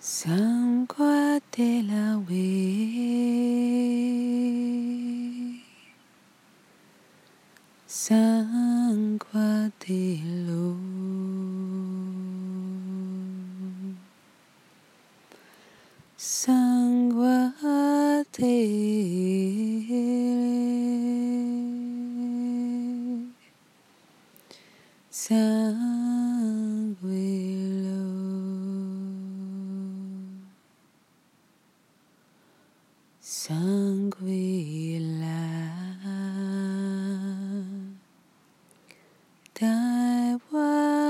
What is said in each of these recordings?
Sans quoi t'es la way Sans quoi t'es l'eau Sans quoi Sanguila Taiwadeu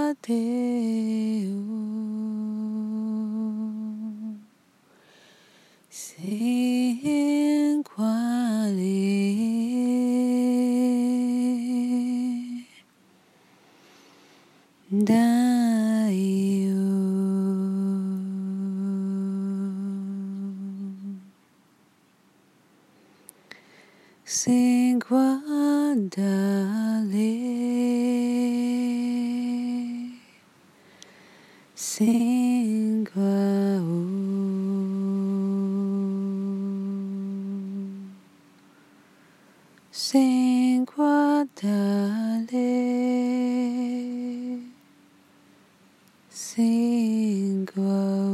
Sin quale Daio Sin guardale Sin Sin guardale Sin guardale